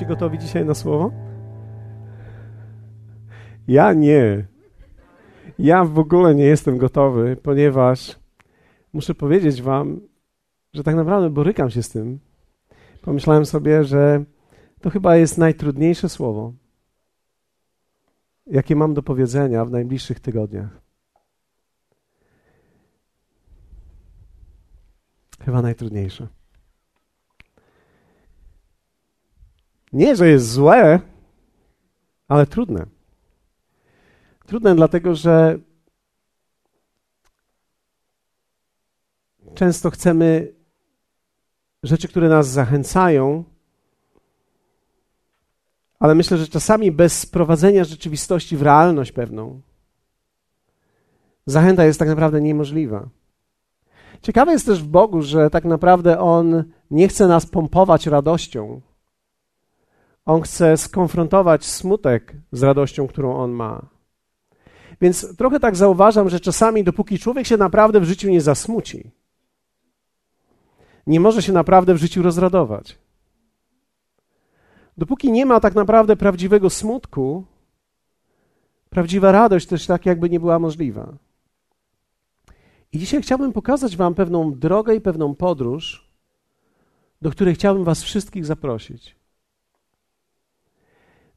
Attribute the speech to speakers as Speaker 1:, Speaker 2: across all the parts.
Speaker 1: Jesteście gotowi dzisiaj na słowo? Ja nie. Ja w ogóle nie jestem gotowy, ponieważ muszę powiedzieć Wam, że tak naprawdę borykam się z tym. Pomyślałem sobie, że to chyba jest najtrudniejsze słowo, jakie mam do powiedzenia w najbliższych tygodniach. Chyba najtrudniejsze. Nie, że jest złe, ale trudne. Trudne dlatego, że często chcemy rzeczy, które nas zachęcają, ale myślę, że czasami bez sprowadzenia rzeczywistości w realność pewną, zachęta jest tak naprawdę niemożliwa. Ciekawe jest też w Bogu, że tak naprawdę On nie chce nas pompować radością. On chce skonfrontować smutek z radością, którą On ma. Więc trochę tak zauważam, że czasami, dopóki człowiek się naprawdę w życiu nie zasmuci, nie może się naprawdę w życiu rozradować. Dopóki nie ma tak naprawdę prawdziwego smutku, prawdziwa radość też tak jakby nie była możliwa. I dzisiaj chciałbym pokazać Wam pewną drogę i pewną podróż, do której chciałbym Was wszystkich zaprosić.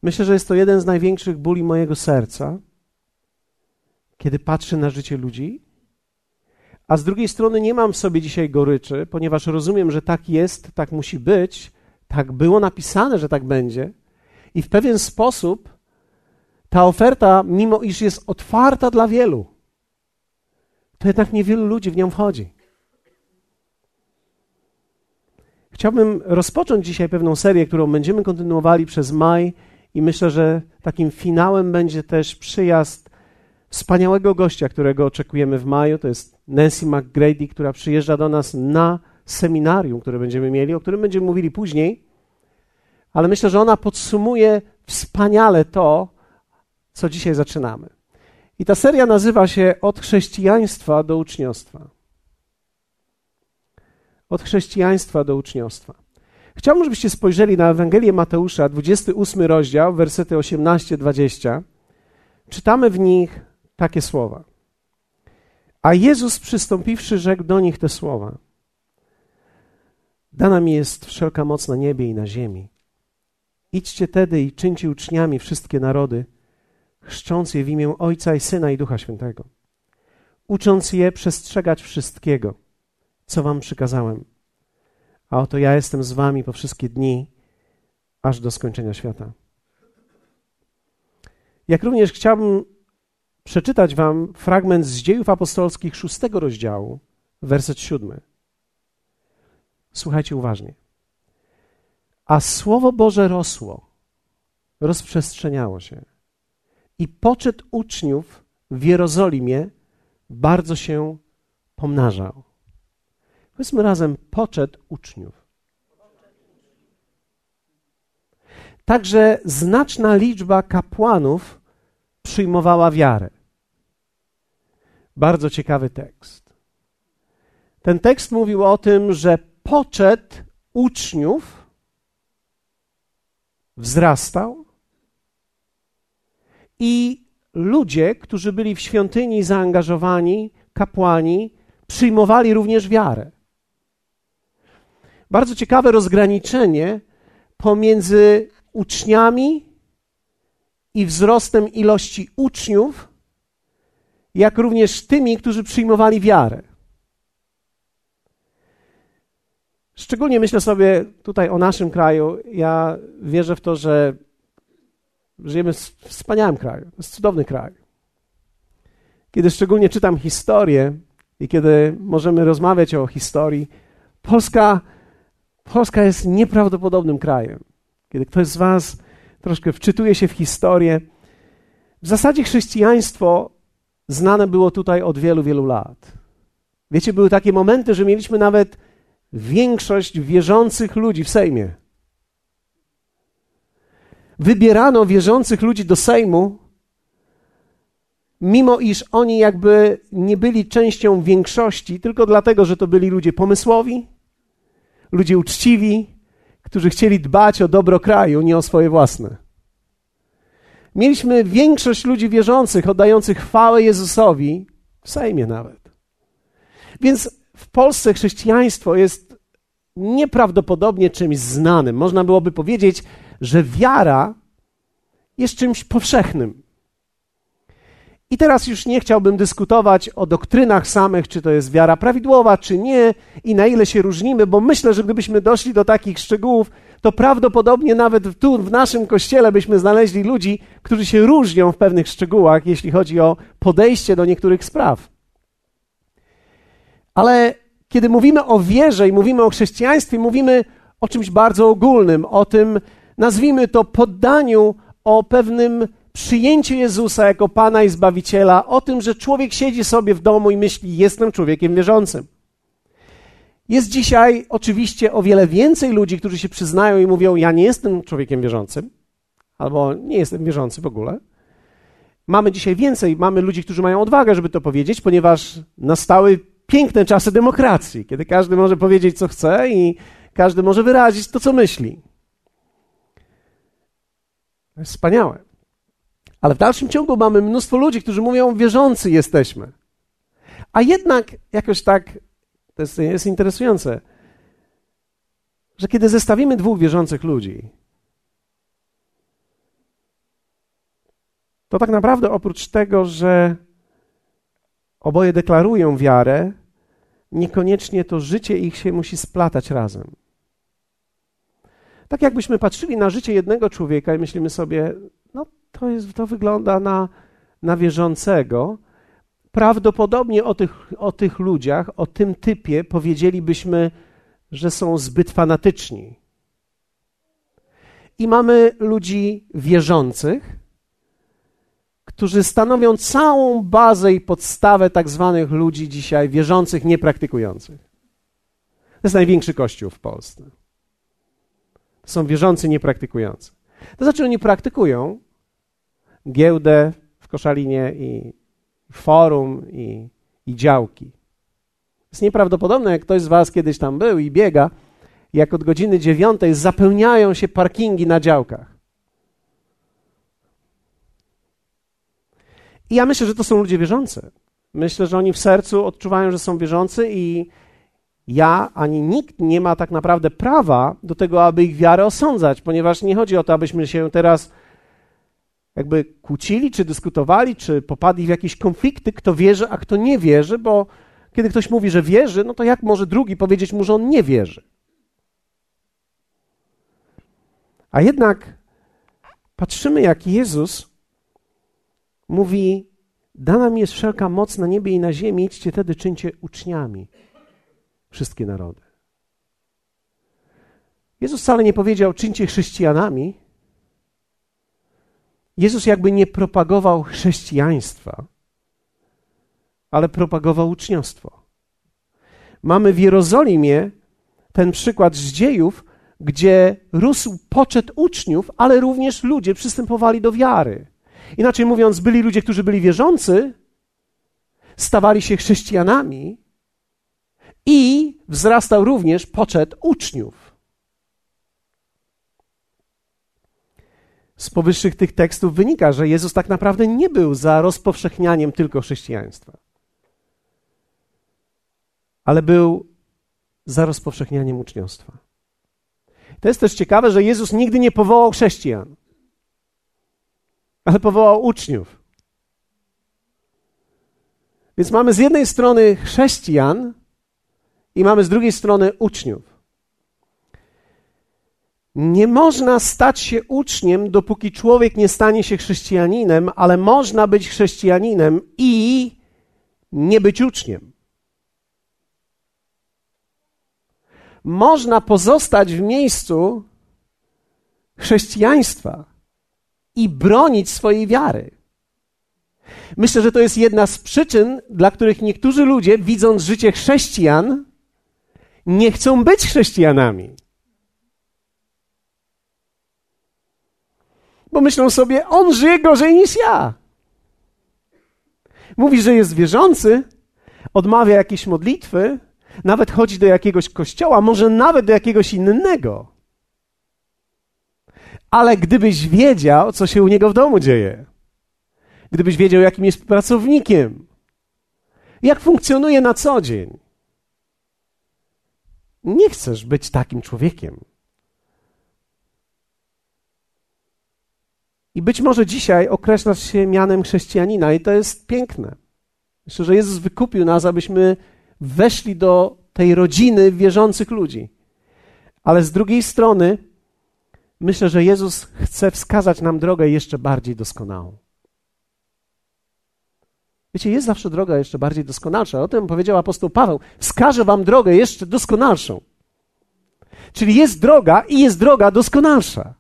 Speaker 1: Myślę, że jest to jeden z największych bóli mojego serca, kiedy patrzę na życie ludzi, a z drugiej strony nie mam w sobie dzisiaj goryczy, ponieważ rozumiem, że tak jest, tak musi być, tak było napisane, że tak będzie. I w pewien sposób ta oferta, mimo iż jest otwarta dla wielu, to jednak niewielu ludzi w nią wchodzi. Chciałbym rozpocząć dzisiaj pewną serię, którą będziemy kontynuowali przez maj, i myślę, że takim finałem będzie też przyjazd wspaniałego gościa, którego oczekujemy w maju. To jest Nancy McGrady, która przyjeżdża do nas na seminarium, które będziemy mieli, o którym będziemy mówili później. Ale myślę, że ona podsumuje wspaniale to, co dzisiaj zaczynamy. I ta seria nazywa się Od chrześcijaństwa do uczniostwa. Od chrześcijaństwa do uczniostwa. Chciałbym, żebyście spojrzeli na Ewangelię Mateusza, 28 rozdział, wersety 18-20. Czytamy w nich takie słowa. A Jezus przystąpiwszy, rzekł do nich te słowa. Dana mi jest wszelka moc na niebie i na ziemi. Idźcie tedy i czyńcie uczniami wszystkie narody, chrzcząc je w imię Ojca i Syna i Ducha Świętego, ucząc je przestrzegać wszystkiego, co wam przykazałem. A oto ja jestem z wami po wszystkie dni, aż do skończenia świata. Jak również chciałbym przeczytać wam fragment z dziejów apostolskich szóstego rozdziału, werset siódmy. Słuchajcie uważnie. A Słowo Boże rosło, rozprzestrzeniało się i poczet uczniów w Jerozolimie bardzo się pomnażał. Powiedzmy razem, poczet uczniów. Także znaczna liczba kapłanów przyjmowała wiarę. Bardzo ciekawy tekst. Ten tekst mówił o tym, że poczet uczniów wzrastał i ludzie, którzy byli w świątyni zaangażowani, kapłani, przyjmowali również wiarę. Bardzo ciekawe rozgraniczenie pomiędzy uczniami i wzrostem ilości uczniów, jak również tymi, którzy przyjmowali wiarę. Szczególnie myślę sobie tutaj o naszym kraju. Ja wierzę w to, że żyjemy w wspaniałym kraju. To jest cudowny kraj. Kiedy szczególnie czytam historię i kiedy możemy rozmawiać o historii, Polska, Polska jest nieprawdopodobnym krajem. Kiedy ktoś z Was troszkę wczytuje się w historię, w zasadzie chrześcijaństwo znane było tutaj od wielu, wielu lat. Wiecie, były takie momenty, że mieliśmy nawet większość wierzących ludzi w Sejmie. Wybierano wierzących ludzi do Sejmu, mimo iż oni jakby nie byli częścią większości, tylko dlatego, że to byli ludzie pomysłowi, ludzie uczciwi, którzy chcieli dbać o dobro kraju, nie o swoje własne. Mieliśmy większość ludzi wierzących, oddających chwałę Jezusowi, w Sejmie nawet. Więc w Polsce chrześcijaństwo jest nieprawdopodobnie czymś znanym. Można byłoby powiedzieć, że wiara jest czymś powszechnym. I teraz już nie chciałbym dyskutować o doktrynach samych, czy to jest wiara prawidłowa, czy nie, i na ile się różnimy, bo myślę, że gdybyśmy doszli do takich szczegółów, to prawdopodobnie nawet tu w naszym kościele byśmy znaleźli ludzi, którzy się różnią w pewnych szczegółach, jeśli chodzi o podejście do niektórych spraw. Ale kiedy mówimy o wierze i mówimy o chrześcijaństwie, mówimy o czymś bardzo ogólnym, o tym, nazwijmy to poddaniu, o pewnym przyjęciu Jezusa jako Pana i Zbawiciela, o tym, że człowiek siedzi sobie w domu i myśli: Jestem człowiekiem wierzącym. Jest dzisiaj oczywiście o wiele więcej ludzi, którzy się przyznają i mówią: Ja nie jestem człowiekiem wierzącym, albo nie jestem wierzący w ogóle. Mamy dzisiaj więcej, mamy ludzi, którzy mają odwagę, żeby to powiedzieć, ponieważ nastały piękne czasy demokracji, kiedy każdy może powiedzieć, co chce i każdy może wyrazić to, co myśli. To jest wspaniałe. Ale w dalszym ciągu mamy mnóstwo ludzi, którzy mówią, wierzący jesteśmy. A jednak jakoś tak, to jest, jest interesujące, że kiedy zestawimy dwóch wierzących ludzi, to tak naprawdę oprócz tego, że oboje deklarują wiarę, niekoniecznie to życie ich się musi splatać razem. Tak jakbyśmy patrzyli na życie jednego człowieka i myślimy sobie, to, jest, to wygląda na, na wierzącego. Prawdopodobnie o tych, o tych ludziach, o tym typie powiedzielibyśmy, że są zbyt fanatyczni. I mamy ludzi wierzących, którzy stanowią całą bazę i podstawę tak zwanych ludzi dzisiaj wierzących, niepraktykujących. To jest największy kościół w Polsce. Są wierzący, niepraktykujący. To znaczy, oni praktykują giełdę w Koszalinie i forum i, i działki. Jest nieprawdopodobne, jak ktoś z Was kiedyś tam był i biega, jak od godziny dziewiątej zapełniają się parkingi na działkach. I ja myślę, że to są ludzie wierzący. Myślę, że oni w sercu odczuwają, że są wierzący i ja ani nikt nie ma tak naprawdę prawa do tego, aby ich wiarę osądzać, ponieważ nie chodzi o to, abyśmy się teraz jakby kłócili, czy dyskutowali, czy popadli w jakieś konflikty, kto wierzy, a kto nie wierzy, bo kiedy ktoś mówi, że wierzy, no to jak może drugi powiedzieć mu, że on nie wierzy? A jednak patrzymy, jak Jezus mówi: Dana mi jest wszelka moc na niebie i na ziemi, idźcie tedy, czyńcie uczniami wszystkie narody. Jezus wcale nie powiedział, czyńcie chrześcijanami. Jezus jakby nie propagował chrześcijaństwa, ale propagował uczniostwo. Mamy w Jerozolimie ten przykład z dziejów, gdzie rósł poczet uczniów, ale również ludzie przystępowali do wiary. Inaczej mówiąc, byli ludzie, którzy byli wierzący, stawali się chrześcijanami i wzrastał również poczet uczniów. Z powyższych tych tekstów wynika, że Jezus tak naprawdę nie był za rozpowszechnianiem tylko chrześcijaństwa, ale był za rozpowszechnianiem uczniostwa. To jest też ciekawe, że Jezus nigdy nie powołał chrześcijan ale powołał uczniów. Więc mamy z jednej strony chrześcijan i mamy z drugiej strony uczniów. Nie można stać się uczniem, dopóki człowiek nie stanie się chrześcijaninem, ale można być chrześcijaninem i nie być uczniem. Można pozostać w miejscu chrześcijaństwa i bronić swojej wiary. Myślę, że to jest jedna z przyczyn, dla których niektórzy ludzie, widząc życie chrześcijan, nie chcą być chrześcijanami. Bo myślą sobie, on żyje gorzej niż ja. Mówi, że jest wierzący, odmawia jakieś modlitwy, nawet chodzi do jakiegoś kościoła, może nawet do jakiegoś innego. Ale gdybyś wiedział, co się u niego w domu dzieje, gdybyś wiedział, jakim jest pracownikiem, jak funkcjonuje na co dzień, nie chcesz być takim człowiekiem. I być może dzisiaj określasz się mianem chrześcijanina, i to jest piękne. Myślę, że Jezus wykupił nas, abyśmy weszli do tej rodziny wierzących ludzi. Ale z drugiej strony, myślę, że Jezus chce wskazać nam drogę jeszcze bardziej doskonałą. Wiecie, jest zawsze droga jeszcze bardziej doskonalsza. O tym powiedział apostoł Paweł. Wskaże wam drogę jeszcze doskonalszą. Czyli jest droga i jest droga doskonalsza.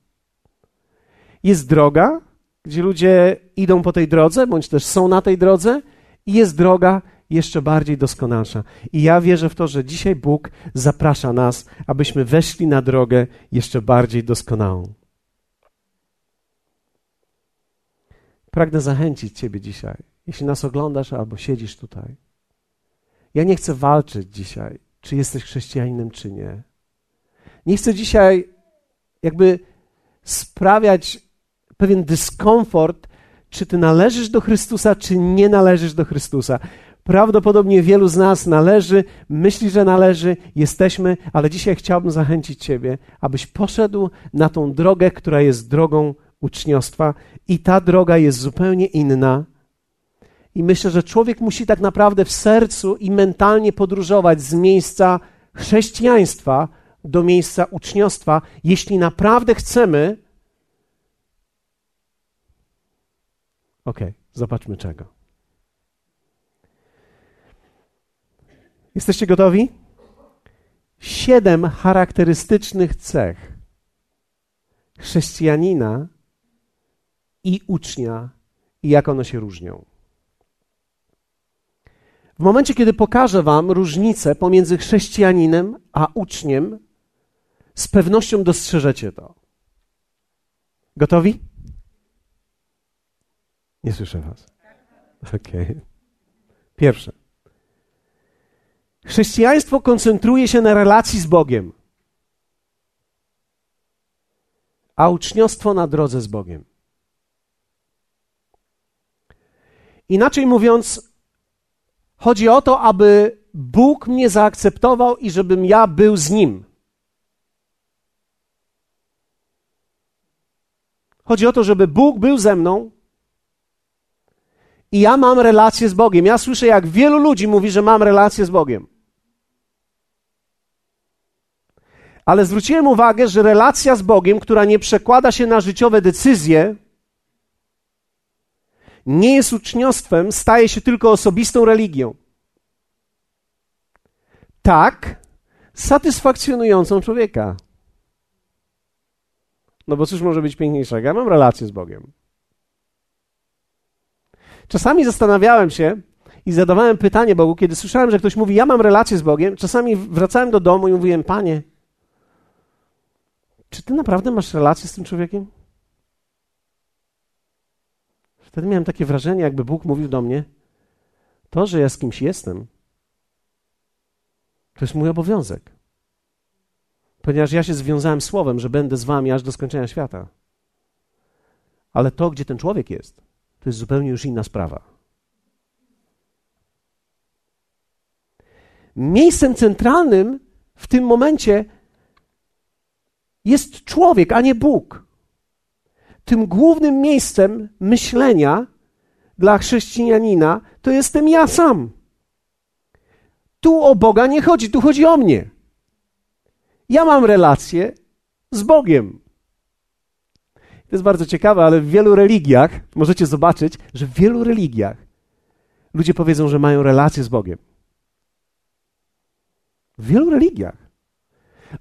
Speaker 1: Jest droga, gdzie ludzie idą po tej drodze, bądź też są na tej drodze, i jest droga jeszcze bardziej doskonalsza. I ja wierzę w to, że dzisiaj Bóg zaprasza nas, abyśmy weszli na drogę jeszcze bardziej doskonałą. Pragnę zachęcić Ciebie dzisiaj, jeśli nas oglądasz albo siedzisz tutaj. Ja nie chcę walczyć dzisiaj, czy jesteś chrześcijaninem, czy nie. Nie chcę dzisiaj jakby sprawiać pewien dyskomfort, czy ty należysz do Chrystusa, czy nie należysz do Chrystusa. Prawdopodobnie wielu z nas należy, myśli, że należy, jesteśmy, ale dzisiaj chciałbym zachęcić Ciebie, abyś poszedł na tą drogę, która jest drogą uczniostwa, i ta droga jest zupełnie inna. I myślę, że człowiek musi tak naprawdę w sercu i mentalnie podróżować z miejsca chrześcijaństwa do miejsca uczniostwa, jeśli naprawdę chcemy. Ok, zobaczmy czego. Jesteście gotowi? Siedem charakterystycznych cech chrześcijanina i ucznia i jak one się różnią. W momencie, kiedy pokażę Wam różnicę pomiędzy chrześcijaninem a uczniem, z pewnością dostrzeżecie to. Gotowi? Nie słyszę Was. Okej. Okay. Pierwsze. Chrześcijaństwo koncentruje się na relacji z Bogiem, a uczniostwo na drodze z Bogiem. Inaczej mówiąc, chodzi o to, aby Bóg mnie zaakceptował i żebym ja był z Nim. Chodzi o to, żeby Bóg był ze mną i ja mam relację z Bogiem. Ja słyszę, jak wielu ludzi mówi, że mam relację z Bogiem. Ale zwróciłem uwagę, że relacja z Bogiem, która nie przekłada się na życiowe decyzje, nie jest uczniostwem, staje się tylko osobistą religią. Tak, satysfakcjonującą człowieka. No bo cóż może być piękniejszego? Ja mam relację z Bogiem. Czasami zastanawiałem się i zadawałem pytanie Bogu, kiedy słyszałem, że ktoś mówi, ja mam relację z Bogiem. Czasami wracałem do domu i mówiłem, Panie, czy Ty naprawdę masz relację z tym człowiekiem? Wtedy miałem takie wrażenie, jakby Bóg mówił do mnie: To, że ja z kimś jestem, to jest mój obowiązek. Ponieważ ja się związałem słowem, że będę z wami aż do skończenia świata. Ale to, gdzie ten człowiek jest, to jest zupełnie już inna sprawa. Miejscem centralnym w tym momencie jest człowiek, a nie Bóg tym głównym miejscem myślenia dla chrześcijanina to jestem ja sam. Tu o Boga nie chodzi, tu chodzi o mnie. Ja mam relację z Bogiem. To jest bardzo ciekawe, ale w wielu religiach możecie zobaczyć, że w wielu religiach ludzie powiedzą, że mają relację z Bogiem. W wielu religiach.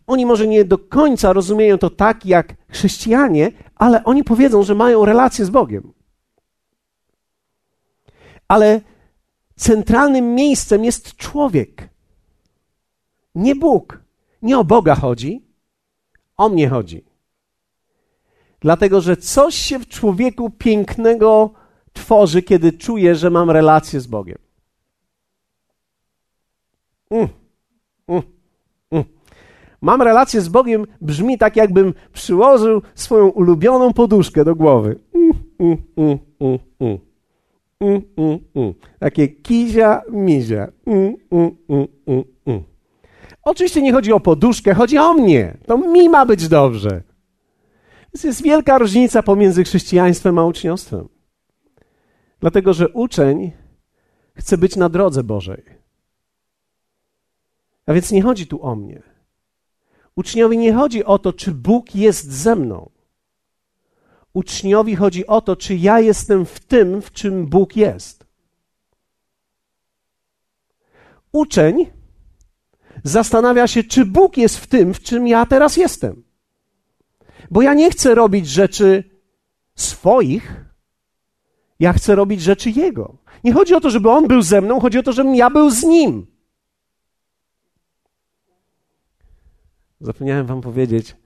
Speaker 1: Oni może nie do końca rozumieją to tak jak chrześcijanie, ale oni powiedzą, że mają relację z Bogiem. Ale centralnym miejscem jest człowiek. Nie Bóg. Nie o Boga chodzi, o mnie chodzi. Dlatego, że coś się w człowieku pięknego tworzy, kiedy czuje, że mam relację z Bogiem. Mm. Mm. Mm. Mam relację z Bogiem brzmi tak, jakbym przyłożył swoją ulubioną poduszkę do głowy. Mm, mm, mm. Takie kizia, mizia. Oczywiście nie chodzi o poduszkę, chodzi o mnie. To mi ma być dobrze. Jest wielka różnica pomiędzy chrześcijaństwem a uczniostwem. Dlatego, że uczeń chce być na drodze Bożej. A więc nie chodzi tu o mnie. Uczniowi nie chodzi o to, czy Bóg jest ze mną. Uczniowi chodzi o to, czy ja jestem w tym, w czym Bóg jest. Uczeń zastanawia się, czy Bóg jest w tym, w czym ja teraz jestem. Bo ja nie chcę robić rzeczy swoich, ja chcę robić rzeczy Jego. Nie chodzi o to, żeby On był ze mną, chodzi o to, żebym ja był z Nim. Zapomniałem Wam powiedzieć,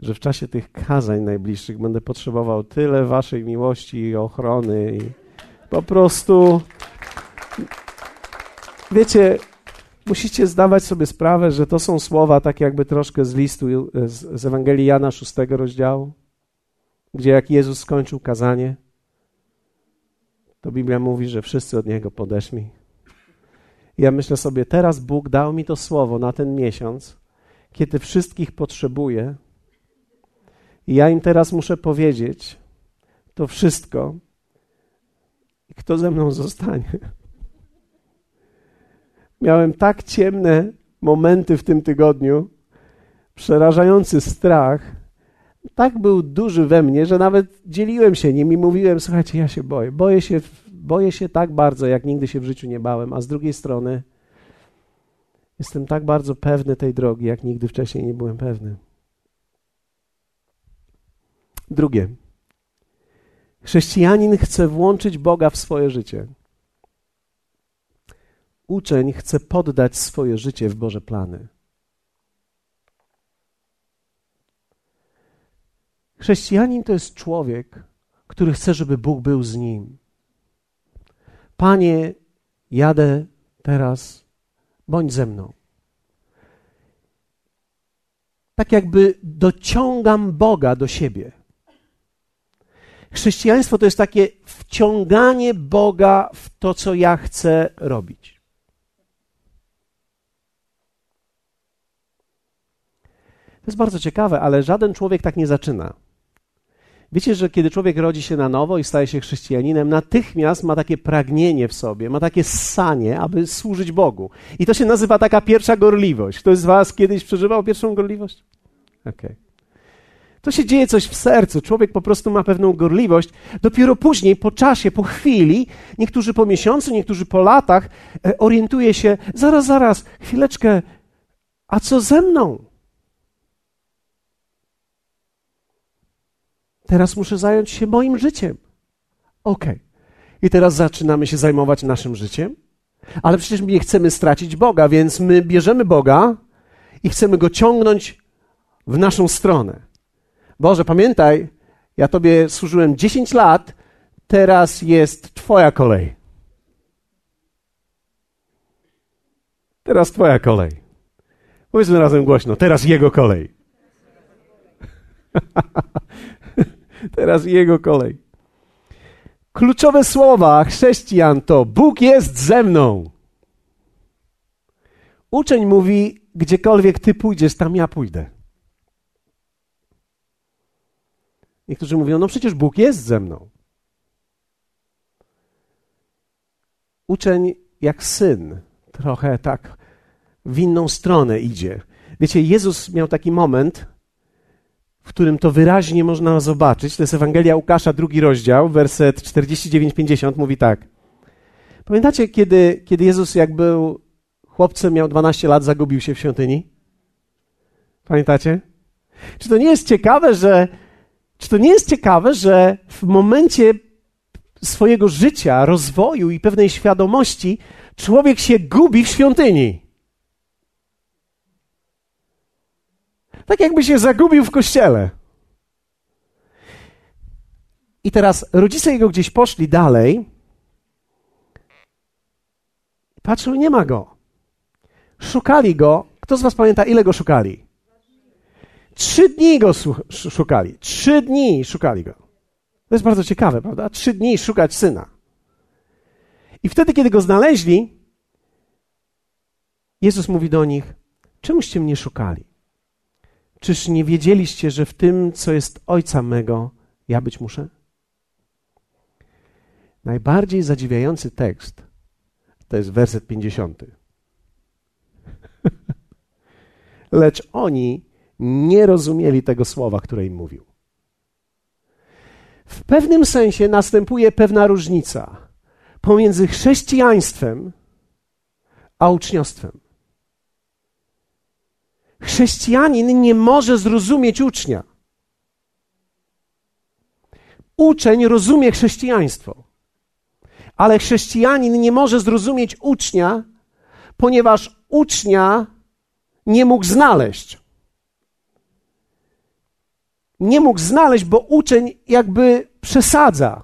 Speaker 1: że w czasie tych kazań najbliższych będę potrzebował tyle Waszej miłości i ochrony. I po prostu. Wiecie, musicie zdawać sobie sprawę, że to są słowa tak jakby troszkę z listu z, z Ewangelii Jana 6 rozdziału, gdzie jak Jezus skończył kazanie, to Biblia mówi, że wszyscy od Niego podeszli. Ja myślę sobie, teraz Bóg dał mi to słowo na ten miesiąc, kiedy wszystkich potrzebuję. I ja im teraz muszę powiedzieć to wszystko. Kto ze mną zostanie? Miałem tak ciemne momenty w tym tygodniu, przerażający strach, tak był duży we mnie, że nawet dzieliłem się nim i mówiłem: Słuchajcie, ja się boję. Boję się, boję się tak bardzo, jak nigdy się w życiu nie bałem, a z drugiej strony jestem tak bardzo pewny tej drogi, jak nigdy wcześniej nie byłem pewny. Drugie. Chrześcijanin chce włączyć Boga w swoje życie. Uczeń chce poddać swoje życie w Boże plany. Chrześcijanin to jest człowiek, który chce, żeby Bóg był z nim. Panie, jadę teraz, bądź ze mną. Tak jakby dociągam Boga do siebie. Chrześcijaństwo to jest takie wciąganie Boga w to, co ja chcę robić. To jest bardzo ciekawe, ale żaden człowiek tak nie zaczyna. Wiecie, że kiedy człowiek rodzi się na nowo i staje się chrześcijaninem, natychmiast ma takie pragnienie w sobie, ma takie ssanie, aby służyć Bogu. I to się nazywa taka pierwsza gorliwość. Ktoś z Was kiedyś przeżywał pierwszą gorliwość? Okej. Okay. To się dzieje coś w sercu. Człowiek po prostu ma pewną gorliwość. Dopiero później, po czasie, po chwili, niektórzy po miesiącu, niektórzy po latach, e, orientuje się, zaraz, zaraz, chwileczkę, a co ze mną? Teraz muszę zająć się moim życiem. Okej. Okay. I teraz zaczynamy się zajmować naszym życiem, ale przecież nie chcemy stracić Boga, więc my bierzemy Boga i chcemy go ciągnąć w naszą stronę. Boże, pamiętaj, ja Tobie służyłem 10 lat, teraz jest Twoja kolej. Teraz Twoja kolej. Powiedzmy razem głośno, teraz Jego kolej. Teraz jego kolej. Kluczowe słowa chrześcijan to Bóg jest ze mną. Uczeń mówi, gdziekolwiek ty pójdziesz, tam ja pójdę. Niektórzy mówią, no przecież Bóg jest ze mną. Uczeń jak syn, trochę tak w inną stronę idzie. Wiecie, Jezus miał taki moment, którym to wyraźnie można zobaczyć. To jest Ewangelia Łukasza, drugi rozdział, werset 49-50, mówi tak. Pamiętacie, kiedy, kiedy Jezus, jak był chłopcem, miał 12 lat, zagubił się w świątyni? Pamiętacie? Czy to nie jest ciekawe, że czy to nie jest ciekawe, że w momencie swojego życia, rozwoju i pewnej świadomości człowiek się gubi w świątyni? Tak jakby się zagubił w kościele. I teraz rodzice jego gdzieś poszli dalej. Patrzą, nie ma go. Szukali go. Kto z Was pamięta, ile go szukali? Trzy dni go szukali. Trzy dni szukali go. To jest bardzo ciekawe, prawda? Trzy dni szukać syna. I wtedy, kiedy go znaleźli, Jezus mówi do nich: Czemuście mnie szukali? Czyż nie wiedzieliście, że w tym, co jest ojca mego, ja być muszę? Najbardziej zadziwiający tekst to jest werset 50. Lecz oni nie rozumieli tego słowa, które im mówił. W pewnym sensie następuje pewna różnica pomiędzy chrześcijaństwem a uczniostwem. Chrześcijanin nie może zrozumieć ucznia. Uczeń rozumie chrześcijaństwo, ale chrześcijanin nie może zrozumieć ucznia, ponieważ ucznia nie mógł znaleźć. Nie mógł znaleźć, bo uczeń jakby przesadza.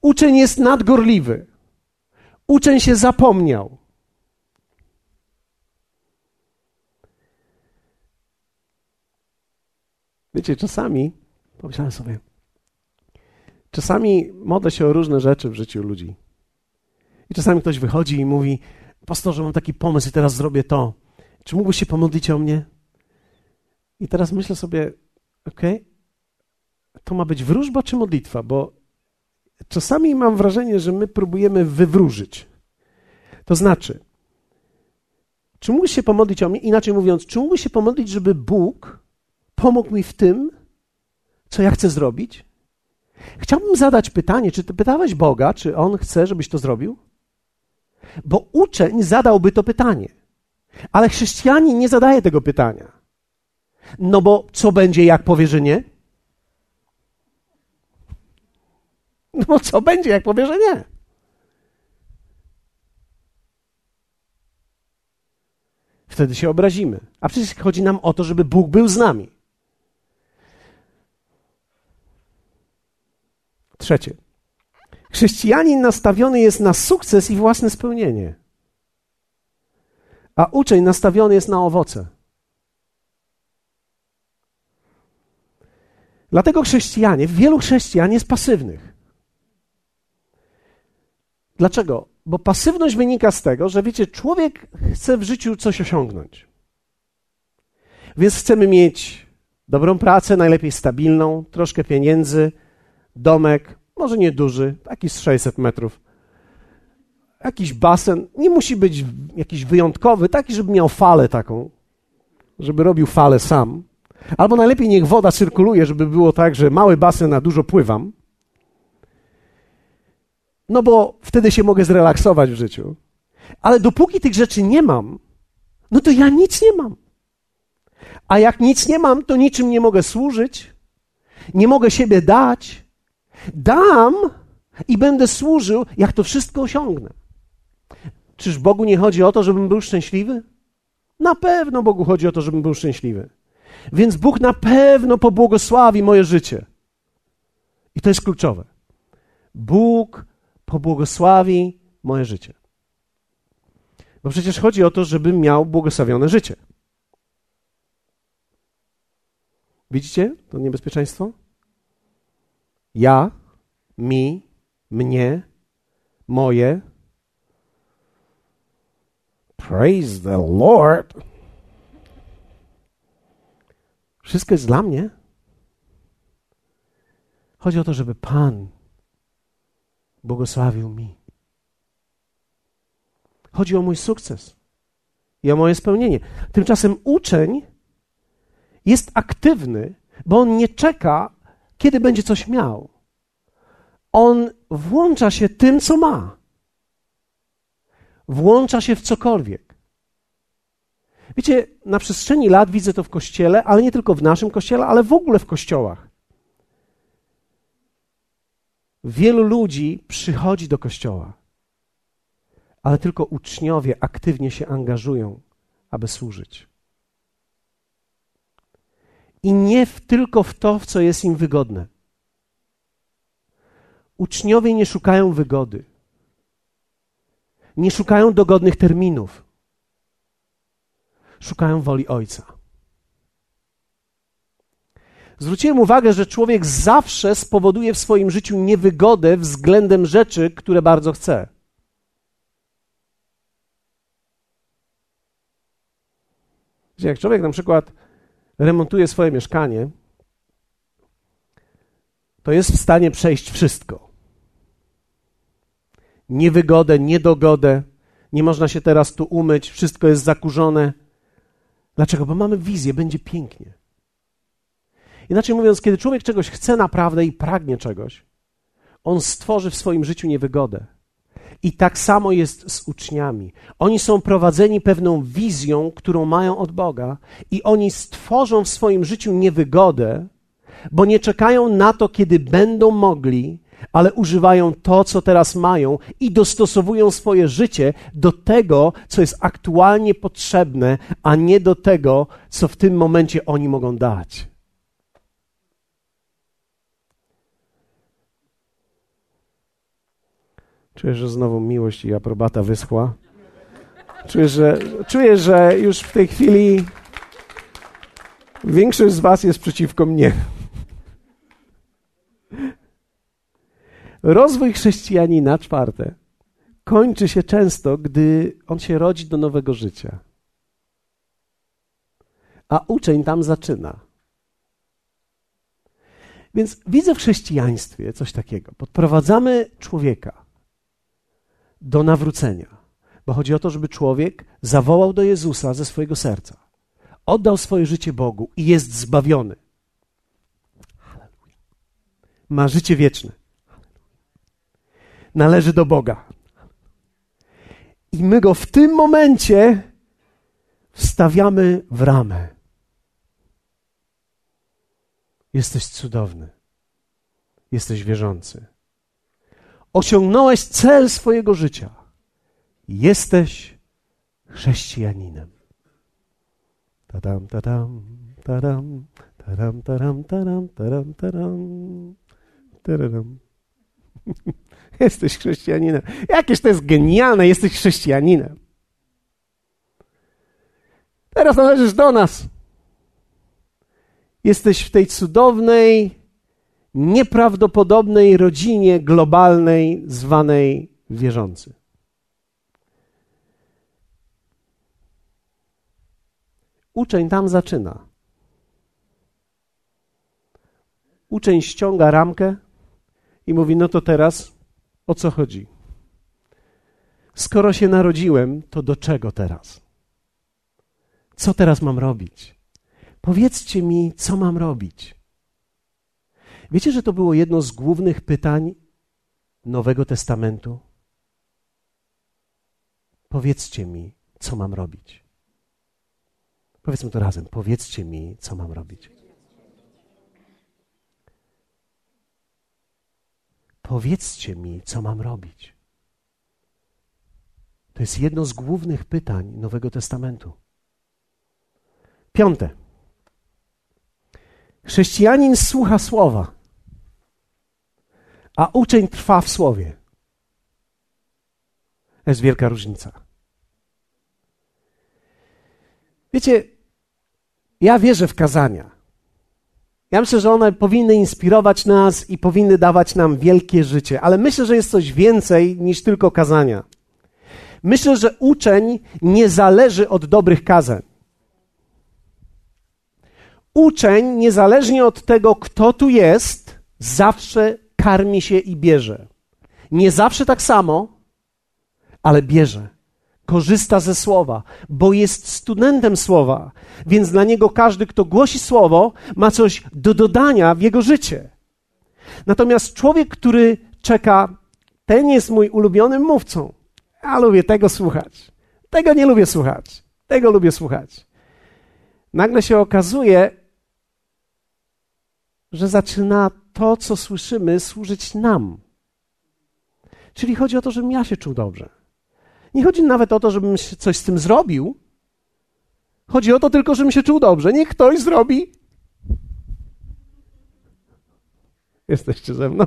Speaker 1: Uczeń jest nadgorliwy. Uczeń się zapomniał. Wiecie, czasami pomyślałem sobie, czasami modlę się o różne rzeczy w życiu ludzi. I czasami ktoś wychodzi i mówi: Pastorze, mam taki pomysł i teraz zrobię to. Czy mógłbyś się pomodlić o mnie? I teraz myślę sobie: Okej, okay, to ma być wróżba czy modlitwa? Bo czasami mam wrażenie, że my próbujemy wywróżyć. To znaczy, czy mógłbyś się pomodlić o mnie? Inaczej mówiąc, czy mógłbyś się pomodlić, żeby Bóg pomógł mi w tym, co ja chcę zrobić? Chciałbym zadać pytanie, czy ty pytałeś Boga, czy On chce, żebyś to zrobił? Bo uczeń zadałby to pytanie, ale chrześcijanin nie zadaje tego pytania. No bo co będzie, jak powie, że nie? No co będzie, jak powie, że nie? Wtedy się obrazimy. A przecież chodzi nam o to, żeby Bóg był z nami. Trzecie. Chrześcijanin nastawiony jest na sukces i własne spełnienie, a uczeń nastawiony jest na owoce. Dlatego chrześcijanie, wielu chrześcijan jest pasywnych. Dlaczego? Bo pasywność wynika z tego, że wiecie, człowiek chce w życiu coś osiągnąć. Więc chcemy mieć dobrą pracę, najlepiej stabilną, troszkę pieniędzy, domek, może nie duży, taki z 600 metrów. Jakiś basen, nie musi być jakiś wyjątkowy, taki, żeby miał falę taką, żeby robił falę sam. Albo najlepiej niech woda cyrkuluje, żeby było tak, że mały basen, a dużo pływam. No bo wtedy się mogę zrelaksować w życiu. Ale dopóki tych rzeczy nie mam, no to ja nic nie mam. A jak nic nie mam, to niczym nie mogę służyć, nie mogę siebie dać, Dam i będę służył, jak to wszystko osiągnę. Czyż Bogu nie chodzi o to, żebym był szczęśliwy? Na pewno Bogu chodzi o to, żebym był szczęśliwy. Więc Bóg na pewno pobłogosławi moje życie. I to jest kluczowe. Bóg pobłogosławi moje życie. Bo przecież chodzi o to, żebym miał błogosławione życie. Widzicie to niebezpieczeństwo? Ja, mi, mnie, moje. Praise the Lord. Wszystko jest dla mnie. Chodzi o to, żeby Pan błogosławił mi. Chodzi o mój sukces i o moje spełnienie. Tymczasem uczeń jest aktywny, bo on nie czeka, kiedy będzie coś miał, on włącza się tym, co ma. Włącza się w cokolwiek. Wiecie, na przestrzeni lat widzę to w kościele, ale nie tylko w naszym kościele, ale w ogóle w kościołach. Wielu ludzi przychodzi do kościoła, ale tylko uczniowie aktywnie się angażują, aby służyć i nie w, tylko w to, w co jest im wygodne. Uczniowie nie szukają wygody. Nie szukają dogodnych terminów. Szukają woli Ojca. Zwróciłem uwagę, że człowiek zawsze spowoduje w swoim życiu niewygodę względem rzeczy, które bardzo chce. Jak człowiek na przykład remontuje swoje mieszkanie, to jest w stanie przejść wszystko. Niewygodę, niedogodę, nie można się teraz tu umyć, wszystko jest zakurzone. Dlaczego? Bo mamy wizję, będzie pięknie. Inaczej mówiąc, kiedy człowiek czegoś chce naprawdę i pragnie czegoś, on stworzy w swoim życiu niewygodę. I tak samo jest z uczniami. Oni są prowadzeni pewną wizją, którą mają od Boga, i oni stworzą w swoim życiu niewygodę, bo nie czekają na to, kiedy będą mogli, ale używają to, co teraz mają i dostosowują swoje życie do tego, co jest aktualnie potrzebne, a nie do tego, co w tym momencie oni mogą dać. Czuję, że znowu miłość i aprobata wyschła. Czuję, że, czuję, że już w tej chwili większość z Was jest przeciwko mnie. Rozwój chrześcijanina, czwarte, kończy się często, gdy on się rodzi do nowego życia. A uczeń tam zaczyna. Więc widzę w chrześcijaństwie coś takiego. Podprowadzamy człowieka do nawrócenia, bo chodzi o to, żeby człowiek zawołał do Jezusa ze swojego serca, oddał swoje życie Bogu i jest zbawiony. Ma życie wieczne należy do Boga. I my go w tym momencie wstawiamy w ramę. Jesteś cudowny. Jesteś wierzący. Osiągnąłeś cel swojego życia. Jesteś chrześcijaninem. Tadam, tadam, tadam, tadam, tadam, tadam, tadam, tadam, tadam. Jesteś chrześcijaninem. Jakież to jest genialne, jesteś chrześcijaninem. Teraz należysz do nas. Jesteś w tej cudownej, nieprawdopodobnej rodzinie globalnej, zwanej wierzący. Uczeń tam zaczyna. Uczeń ściąga ramkę i mówi: No to teraz o co chodzi? Skoro się narodziłem, to do czego teraz? Co teraz mam robić? Powiedzcie mi, co mam robić. Wiecie, że to było jedno z głównych pytań Nowego Testamentu? Powiedzcie mi, co mam robić. Powiedzmy to razem. Powiedzcie mi, co mam robić. Powiedzcie mi, co mam robić. To jest jedno z głównych pytań Nowego Testamentu. Piąte. Chrześcijanin słucha słowa, a uczeń trwa w słowie. To jest wielka różnica. Wiecie, ja wierzę w kazania. Ja myślę, że one powinny inspirować nas i powinny dawać nam wielkie życie, ale myślę, że jest coś więcej niż tylko kazania. Myślę, że uczeń nie zależy od dobrych kazań. Uczeń, niezależnie od tego, kto tu jest, zawsze karmi się i bierze. Nie zawsze tak samo, ale bierze korzysta ze słowa, bo jest studentem słowa, więc dla niego każdy, kto głosi słowo, ma coś do dodania w jego życie. Natomiast człowiek, który czeka, ten jest mój ulubionym mówcą. Ja lubię tego słuchać. Tego nie lubię słuchać. Tego lubię słuchać. Nagle się okazuje, że zaczyna to, co słyszymy, służyć nam. Czyli chodzi o to, żebym ja się czuł dobrze nie chodzi nawet o to, żebym coś z tym zrobił. Chodzi o to tylko, żebym się czuł dobrze. Niech ktoś zrobi. Jesteście ze mną?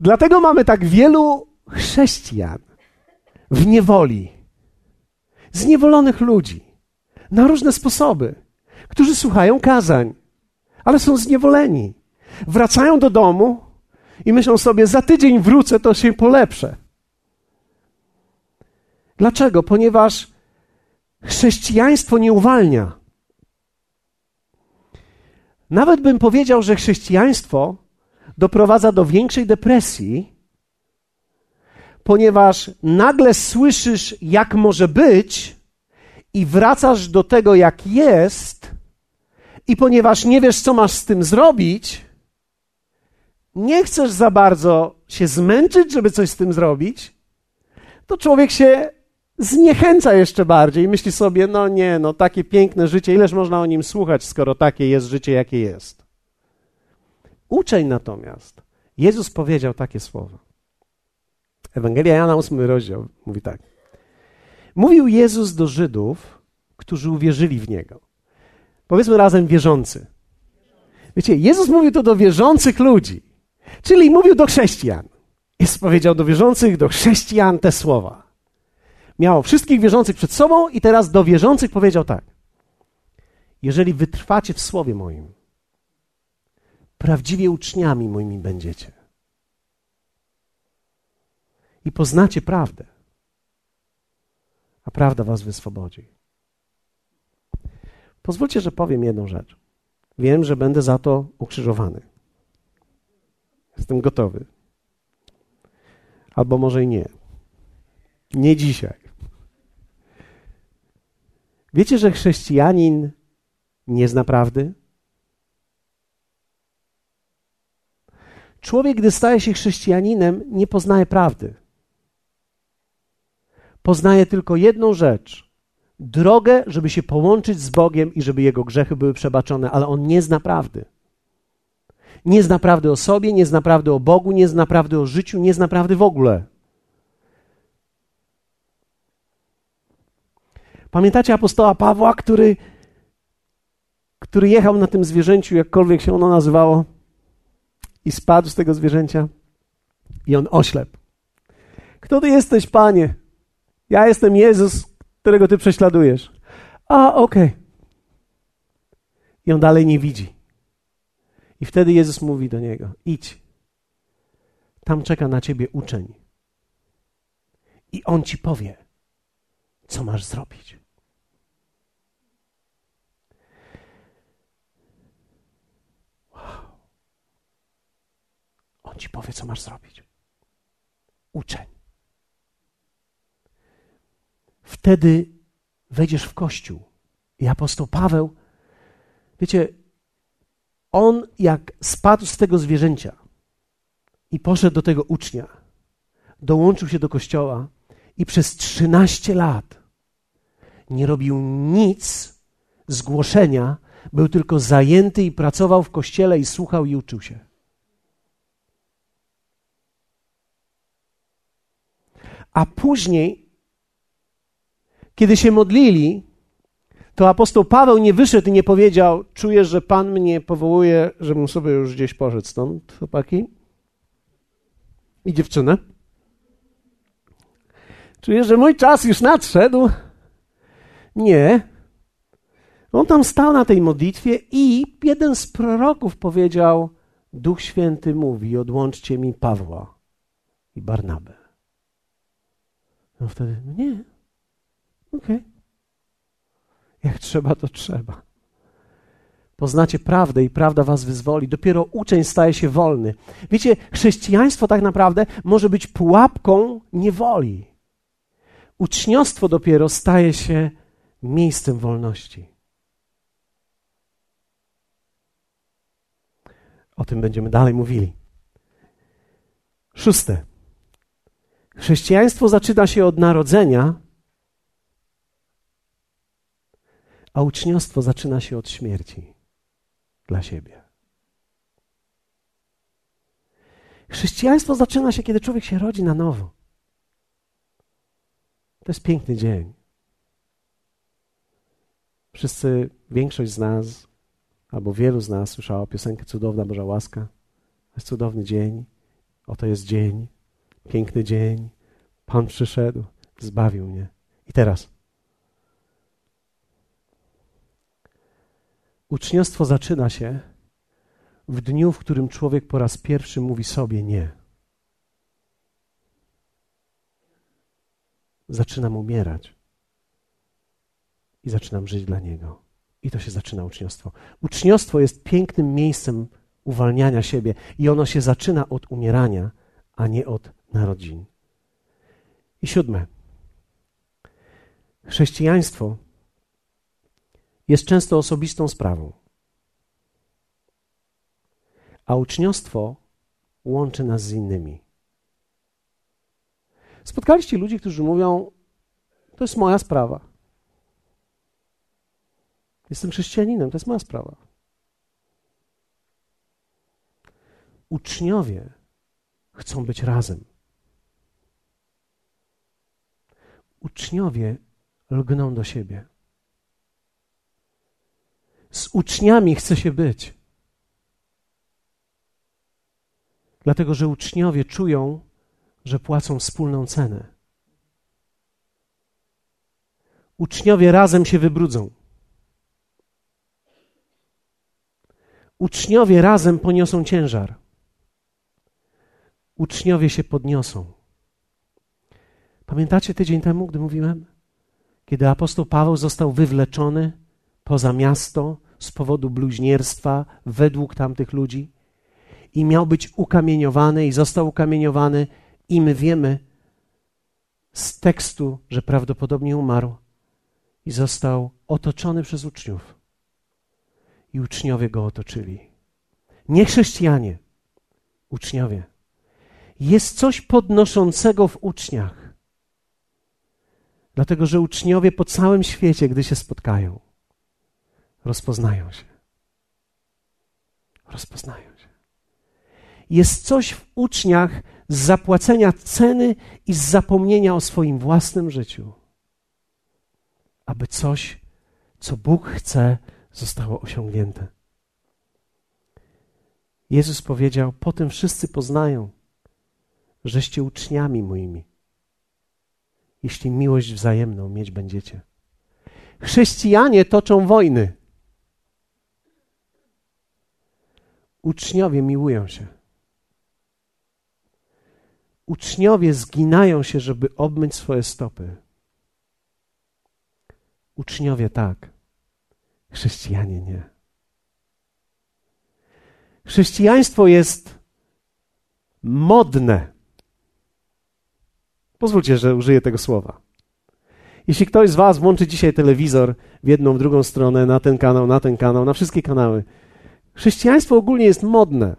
Speaker 1: Dlatego mamy tak wielu chrześcijan w niewoli, zniewolonych ludzi, na różne sposoby. którzy słuchają kazań, ale są zniewoleni. Wracają do domu i myślą sobie, za tydzień wrócę, to się polepszę. Dlaczego? Ponieważ chrześcijaństwo nie uwalnia. Nawet bym powiedział, że chrześcijaństwo doprowadza do większej depresji, ponieważ nagle słyszysz, jak może być, i wracasz do tego, jak jest, i ponieważ nie wiesz, co masz z tym zrobić, nie chcesz za bardzo się zmęczyć, żeby coś z tym zrobić, to człowiek się zniechęca jeszcze bardziej i myśli sobie, no nie, no takie piękne życie, ileż można o nim słuchać, skoro takie jest życie, jakie jest. Uczeń natomiast, Jezus powiedział takie słowa. Ewangelia Jana, 8 rozdział, mówi tak. Mówił Jezus do Żydów, którzy uwierzyli w Niego. Powiedzmy razem wierzący. Wiecie, Jezus mówił to do wierzących ludzi, czyli mówił do chrześcijan. Jezus powiedział do wierzących, do chrześcijan te słowa. Miał wszystkich wierzących przed sobą i teraz do wierzących powiedział tak. Jeżeli wytrwacie w słowie moim, prawdziwie uczniami moimi będziecie. I poznacie prawdę, a prawda was wyswobodzi. Pozwólcie, że powiem jedną rzecz. Wiem, że będę za to ukrzyżowany. Jestem gotowy. Albo może i nie. Nie dzisiaj. Wiecie, że chrześcijanin nie zna prawdy? Człowiek, gdy staje się chrześcijaninem, nie poznaje prawdy. Poznaje tylko jedną rzecz: drogę, żeby się połączyć z Bogiem i żeby jego grzechy były przebaczone, ale on nie zna prawdy. Nie zna prawdy o sobie, nie zna prawdy o Bogu, nie zna prawdy o życiu, nie zna prawdy w ogóle. Pamiętacie apostoła Pawła, który, który jechał na tym zwierzęciu, jakkolwiek się ono nazywało, i spadł z tego zwierzęcia i on oślepł. Kto ty jesteś, panie? Ja jestem Jezus, którego ty prześladujesz. A, okej. Okay. I on dalej nie widzi. I wtedy Jezus mówi do niego: idź. Tam czeka na ciebie uczeń. I on ci powie, co masz zrobić. Wow. On ci powie, co masz zrobić. Uczeń. Wtedy wejdziesz w kościół. I apostoł Paweł, wiecie, on jak spadł z tego zwierzęcia i poszedł do tego ucznia, dołączył się do kościoła i przez 13 lat nie robił nic z głoszenia, był tylko zajęty i pracował w kościele i słuchał i uczył się. A później, kiedy się modlili, to apostoł Paweł nie wyszedł i nie powiedział: Czuję, że Pan mnie powołuje, żebym sobie już gdzieś poszedł stąd, chłopaki. I dziewczynę. Czuję, że mój czas już nadszedł. Nie. On tam stał na tej modlitwie i jeden z proroków powiedział: Duch Święty mówi: Odłączcie mi Pawła i Barnabę. No wtedy, nie. Okej. Okay. Jak trzeba, to trzeba. Poznacie prawdę i prawda was wyzwoli. Dopiero uczeń staje się wolny. Wiecie, chrześcijaństwo tak naprawdę może być pułapką niewoli. Uczniostwo dopiero staje się miejscem wolności. O tym będziemy dalej mówili. Szóste. Chrześcijaństwo zaczyna się od narodzenia, a uczniostwo zaczyna się od śmierci dla siebie. Chrześcijaństwo zaczyna się, kiedy człowiek się rodzi na nowo. To jest piękny dzień. Wszyscy, większość z nas, albo wielu z nas słyszało piosenkę Cudowna Boża Łaska. To jest cudowny dzień. Oto jest dzień. Piękny dzień. Pan przyszedł, zbawił mnie. I teraz Uczniostwo zaczyna się w dniu, w którym człowiek po raz pierwszy mówi sobie nie. Zaczynam umierać i zaczynam żyć dla Niego. I to się zaczyna uczniostwo. Uczniostwo jest pięknym miejscem uwalniania siebie i ono się zaczyna od umierania, a nie od narodzin. I siódme. Chrześcijaństwo jest często osobistą sprawą, a uczniostwo łączy nas z innymi. Spotkaliście ludzi, którzy mówią: To jest moja sprawa. Jestem chrześcijaninem, to jest moja sprawa. Uczniowie chcą być razem. Uczniowie lgną do siebie. Z uczniami chce się być. Dlatego, że uczniowie czują, że płacą wspólną cenę. Uczniowie razem się wybrudzą. Uczniowie razem poniosą ciężar. Uczniowie się podniosą. Pamiętacie tydzień temu, gdy mówiłem? Kiedy apostoł Paweł został wywleczony poza miasto z powodu bluźnierstwa według tamtych ludzi i miał być ukamieniowany i został ukamieniowany i my wiemy z tekstu, że prawdopodobnie umarł i został otoczony przez uczniów. I uczniowie go otoczyli. Nie chrześcijanie, uczniowie. Jest coś podnoszącego w uczniach. Dlatego, że uczniowie po całym świecie, gdy się spotkają, rozpoznają się. Rozpoznają się. Jest coś w uczniach z zapłacenia ceny i z zapomnienia o swoim własnym życiu, aby coś, co Bóg chce, zostało osiągnięte. Jezus powiedział: Potem wszyscy poznają, żeście uczniami moimi, jeśli miłość wzajemną mieć będziecie. Chrześcijanie toczą wojny. Uczniowie miłują się. Uczniowie zginają się, żeby obmyć swoje stopy. Uczniowie tak, chrześcijanie nie. Chrześcijaństwo jest modne. Pozwólcie, że użyję tego słowa. Jeśli ktoś z Was włączy dzisiaj telewizor w jedną, w drugą stronę, na ten kanał, na ten kanał, na wszystkie kanały, Chrześcijaństwo ogólnie jest modne.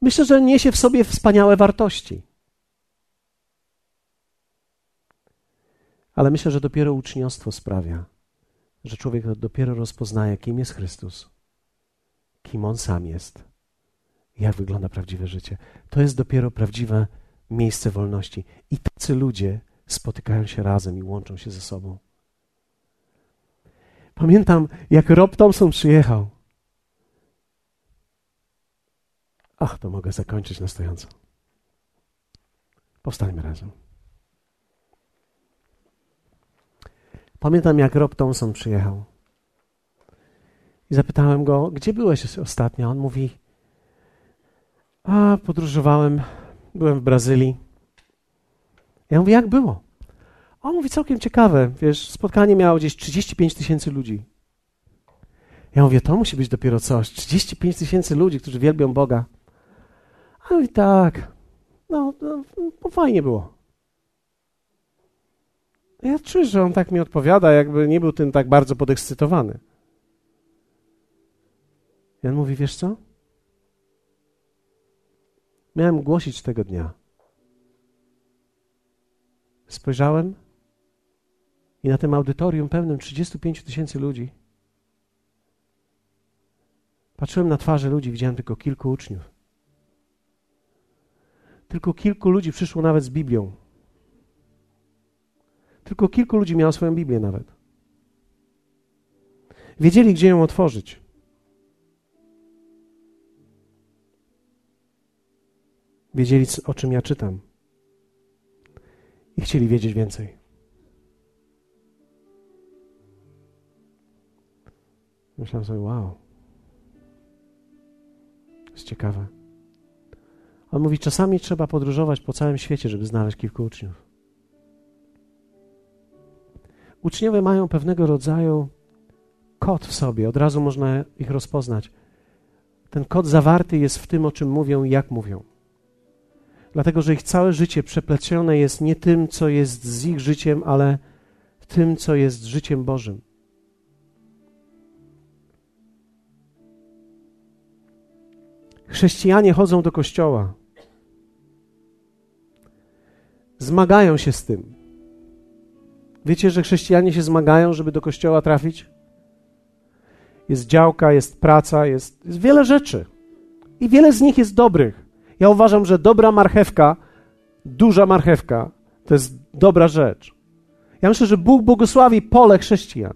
Speaker 1: Myślę, że niesie w sobie wspaniałe wartości. Ale myślę, że dopiero uczniostwo sprawia, że człowiek dopiero rozpoznaje, kim jest Chrystus, kim on sam jest, jak wygląda prawdziwe życie. To jest dopiero prawdziwe miejsce wolności. I tacy ludzie spotykają się razem i łączą się ze sobą. Pamiętam, jak Rob Thompson przyjechał. Ach, to mogę zakończyć na stojąco. Powstańmy razem. Pamiętam, jak Rob Thompson przyjechał. I zapytałem go, gdzie byłeś ostatnio? On mówi, a podróżowałem, byłem w Brazylii. Ja mówię, jak było? On mówi całkiem ciekawe, wiesz, spotkanie miało gdzieś 35 tysięcy ludzi. Ja mówię, to musi być dopiero coś. 35 tysięcy ludzi, którzy wielbią Boga. A mówi, tak, no, no, no fajnie było. Ja czuję, że on tak mi odpowiada, jakby nie był tym tak bardzo podekscytowany. I on mówi, wiesz co? Miałem głosić tego dnia. Spojrzałem i na tym audytorium pełnym 35 tysięcy ludzi patrzyłem na twarze ludzi, widziałem tylko kilku uczniów. Tylko kilku ludzi przyszło nawet z Biblią. Tylko kilku ludzi miało swoją Biblię nawet. Wiedzieli, gdzie ją otworzyć. Wiedzieli, o czym ja czytam. I chcieli wiedzieć więcej. Myślałem sobie, wow. Jest ciekawe. On mówi, czasami trzeba podróżować po całym świecie, żeby znaleźć kilku uczniów. Uczniowie mają pewnego rodzaju kod w sobie, od razu można ich rozpoznać. Ten kod zawarty jest w tym, o czym mówią i jak mówią. Dlatego, że ich całe życie przeplecione jest nie tym, co jest z ich życiem, ale tym, co jest życiem Bożym. Chrześcijanie chodzą do kościoła. Zmagają się z tym. Wiecie, że chrześcijanie się zmagają, żeby do kościoła trafić? Jest działka, jest praca, jest, jest wiele rzeczy. I wiele z nich jest dobrych. Ja uważam, że dobra marchewka, duża marchewka, to jest dobra rzecz. Ja myślę, że Bóg błogosławi pole chrześcijan.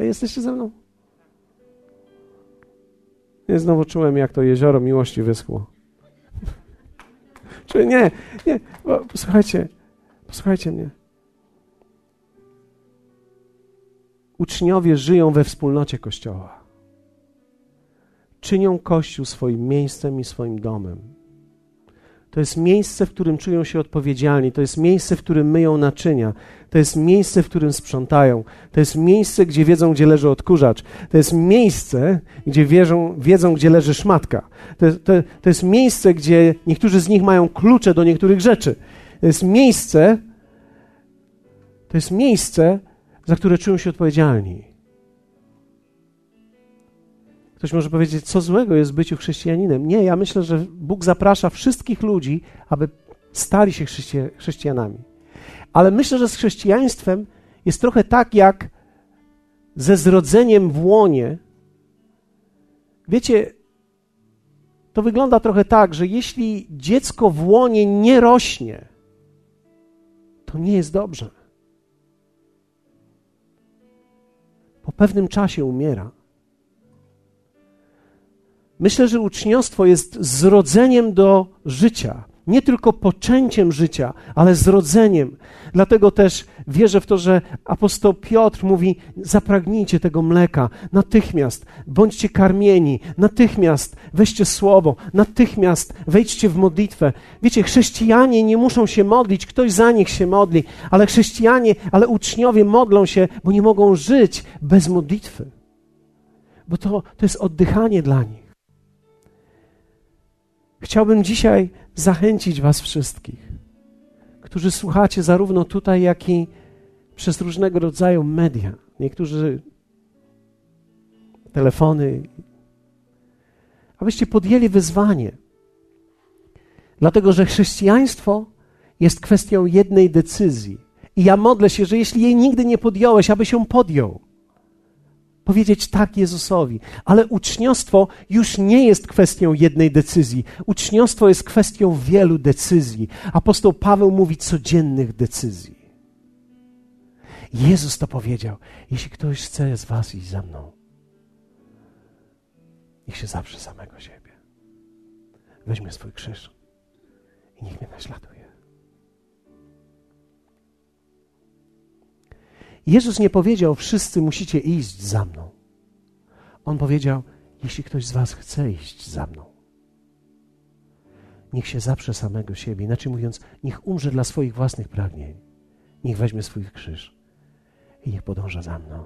Speaker 1: Jesteście ze mną? Ja znowu czułem, jak to jezioro miłości wyschło. Czy nie, nie, posłuchajcie, posłuchajcie mnie. Uczniowie żyją we wspólnocie Kościoła. Czynią Kościół swoim miejscem i swoim domem. To jest miejsce, w którym czują się odpowiedzialni. To jest miejsce, w którym myją naczynia. To jest miejsce, w którym sprzątają. To jest miejsce, gdzie wiedzą, gdzie leży odkurzacz. To jest miejsce, gdzie wierzą, wiedzą, gdzie leży szmatka. To, to, to jest miejsce, gdzie niektórzy z nich mają klucze do niektórych rzeczy. To jest miejsce, to jest miejsce, za które czują się odpowiedzialni. Ktoś może powiedzieć, co złego jest w byciu chrześcijaninem. Nie, ja myślę, że Bóg zaprasza wszystkich ludzi, aby stali się chrześcijanami. Ale myślę, że z chrześcijaństwem jest trochę tak jak ze zrodzeniem w łonie. Wiecie, to wygląda trochę tak, że jeśli dziecko w łonie nie rośnie, to nie jest dobrze. Po pewnym czasie umiera. Myślę, że uczniostwo jest zrodzeniem do życia. Nie tylko poczęciem życia, ale zrodzeniem. Dlatego też wierzę w to, że apostoł Piotr mówi: zapragnijcie tego mleka natychmiast, bądźcie karmieni, natychmiast weźcie słowo, natychmiast wejdźcie w modlitwę. Wiecie, chrześcijanie nie muszą się modlić, ktoś za nich się modli, ale chrześcijanie, ale uczniowie modlą się, bo nie mogą żyć bez modlitwy. Bo to, to jest oddychanie dla nich. Chciałbym dzisiaj zachęcić Was wszystkich, którzy słuchacie zarówno tutaj, jak i przez różnego rodzaju media. Niektórzy telefony, abyście podjęli wyzwanie. Dlatego, że chrześcijaństwo jest kwestią jednej decyzji. I ja modlę się, że jeśli jej nigdy nie podjąłeś, aby się podjął powiedzieć tak Jezusowi. Ale uczniostwo już nie jest kwestią jednej decyzji. Uczniostwo jest kwestią wielu decyzji. Apostoł Paweł mówi codziennych decyzji. Jezus to powiedział. Jeśli ktoś chce z was iść za mną, niech się zaprze samego siebie. Weźmie swój krzyż i niech mnie naśladuje. Jezus nie powiedział, wszyscy musicie iść za mną. On powiedział, jeśli ktoś z Was chce iść za mną, niech się zaprze samego siebie. Inaczej mówiąc, niech umrze dla swoich własnych pragnień. Niech weźmie swój krzyż i niech podąża za mną.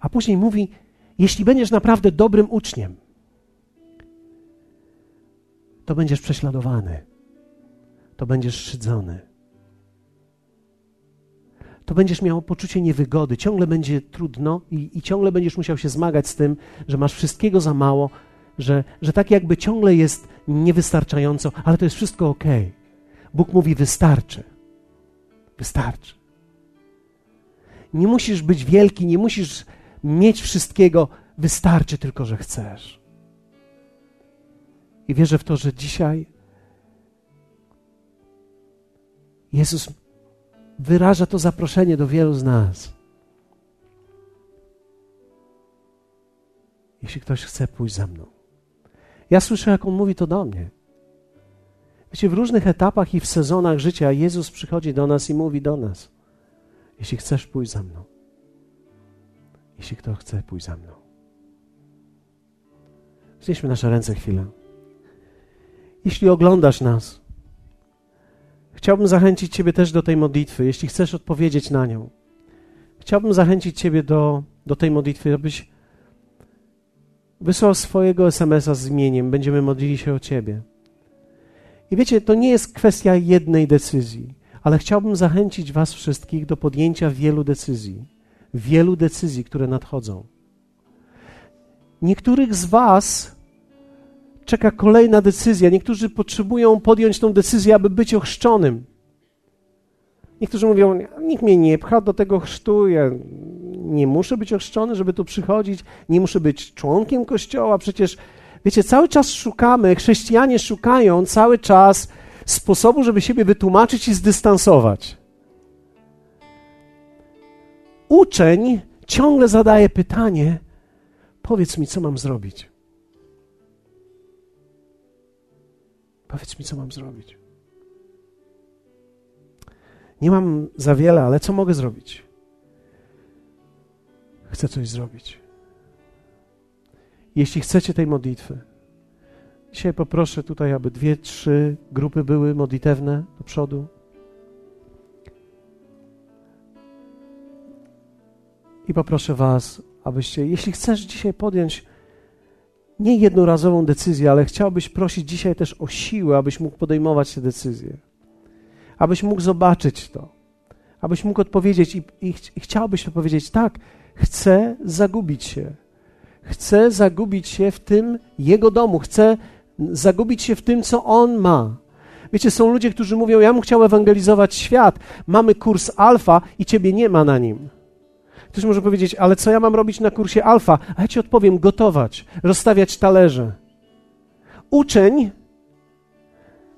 Speaker 1: A później mówi: Jeśli będziesz naprawdę dobrym uczniem, to będziesz prześladowany to będziesz szydzony. To będziesz miał poczucie niewygody, ciągle będzie trudno i, i ciągle będziesz musiał się zmagać z tym, że masz wszystkiego za mało, że, że tak jakby ciągle jest niewystarczająco, ale to jest wszystko ok. Bóg mówi: wystarczy. Wystarczy. Nie musisz być wielki, nie musisz mieć wszystkiego, wystarczy tylko, że chcesz. I wierzę w to, że dzisiaj Jezus wyraża to zaproszenie do wielu z nas. Jeśli ktoś chce pójść za mną. Ja słyszę, jak on mówi to do mnie. Wiecie, w różnych etapach i w sezonach życia Jezus przychodzi do nas i mówi do nas: Jeśli chcesz, pójść za mną. Jeśli kto chce, pójść za mną. Znieśmy nasze ręce chwilę. Jeśli oglądasz nas, chciałbym zachęcić Ciebie też do tej modlitwy, jeśli chcesz odpowiedzieć na nią. Chciałbym zachęcić Ciebie do, do tej modlitwy, abyś wysłał swojego SMS-a z imieniem. Będziemy modlili się o Ciebie. I wiecie, to nie jest kwestia jednej decyzji, ale chciałbym zachęcić Was wszystkich do podjęcia wielu decyzji. Wielu decyzji, które nadchodzą. Niektórych z Was czeka kolejna decyzja. Niektórzy potrzebują podjąć tą decyzję, aby być ochrzczonym. Niektórzy mówią, nikt mnie nie pcha do tego chrztu, ja nie muszę być ochrzczony, żeby tu przychodzić, nie muszę być członkiem kościoła, przecież wiecie, cały czas szukamy, chrześcijanie szukają cały czas sposobu, żeby siebie wytłumaczyć i zdystansować. Uczeń ciągle zadaje pytanie: powiedz mi, co mam zrobić. Powiedz mi, co mam zrobić. Nie mam za wiele, ale co mogę zrobić? Chcę coś zrobić. Jeśli chcecie tej modlitwy, dzisiaj poproszę tutaj, aby dwie, trzy grupy były modlitewne do przodu. I poproszę Was, abyście, jeśli chcesz dzisiaj podjąć nie jednorazową decyzję, ale chciałbyś prosić dzisiaj też o siłę, abyś mógł podejmować te decyzje abyś mógł zobaczyć to, abyś mógł odpowiedzieć i, i, i chciałbyś powiedzieć: tak, chcę zagubić się. Chcę zagubić się w tym Jego domu, chcę zagubić się w tym, co On ma. Wiecie, są ludzie, którzy mówią: Ja bym chciał ewangelizować świat. Mamy kurs alfa i ciebie nie ma na nim. Ktoś może powiedzieć: Ale co ja mam robić na kursie alfa? A ja ci odpowiem: gotować, rozstawiać talerze. Uczeń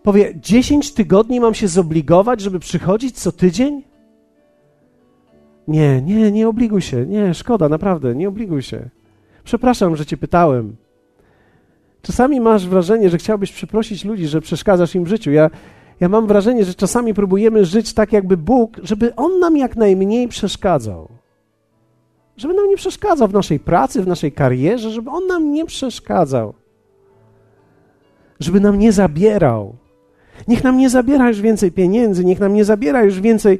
Speaker 1: Powie, 10 tygodni mam się zobligować, żeby przychodzić co tydzień? Nie, nie, nie obliguj się. Nie, szkoda, naprawdę, nie obliguj się. Przepraszam, że cię pytałem. Czasami masz wrażenie, że chciałbyś przeprosić ludzi, że przeszkadzasz im w życiu. Ja, ja mam wrażenie, że czasami próbujemy żyć tak, jakby Bóg, żeby On nam jak najmniej przeszkadzał. Żeby nam nie przeszkadzał w naszej pracy, w naszej karierze, żeby On nam nie przeszkadzał. Żeby nam nie zabierał. Niech nam nie zabiera już więcej pieniędzy, niech nam nie zabiera już więcej.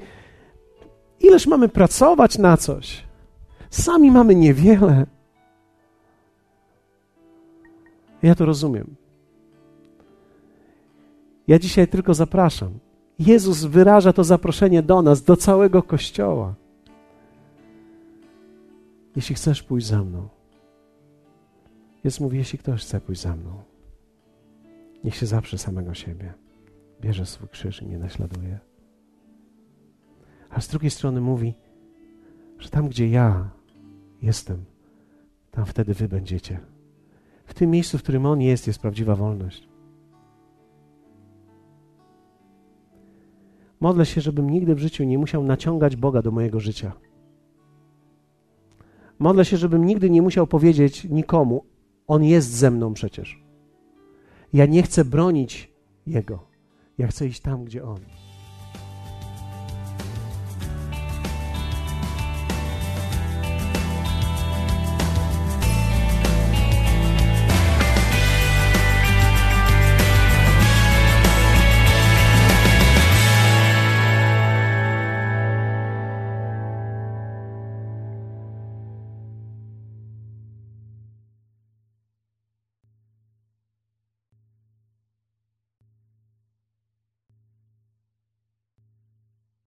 Speaker 1: Ileż mamy pracować na coś? Sami mamy niewiele. Ja to rozumiem. Ja dzisiaj tylko zapraszam. Jezus wyraża to zaproszenie do nas, do całego Kościoła. Jeśli chcesz pójść za mną. Jezus mówi, jeśli ktoś chce pójść za mną, niech się zaprze samego siebie bierze swój krzyż i mnie naśladuje. A z drugiej strony mówi, że tam, gdzie ja jestem, tam wtedy wy będziecie. W tym miejscu, w którym On jest, jest prawdziwa wolność. Modlę się, żebym nigdy w życiu nie musiał naciągać Boga do mojego życia. Modlę się, żebym nigdy nie musiał powiedzieć nikomu: On jest ze mną przecież. Ja nie chcę bronić Jego. Ja chcę iść tam, gdzie On.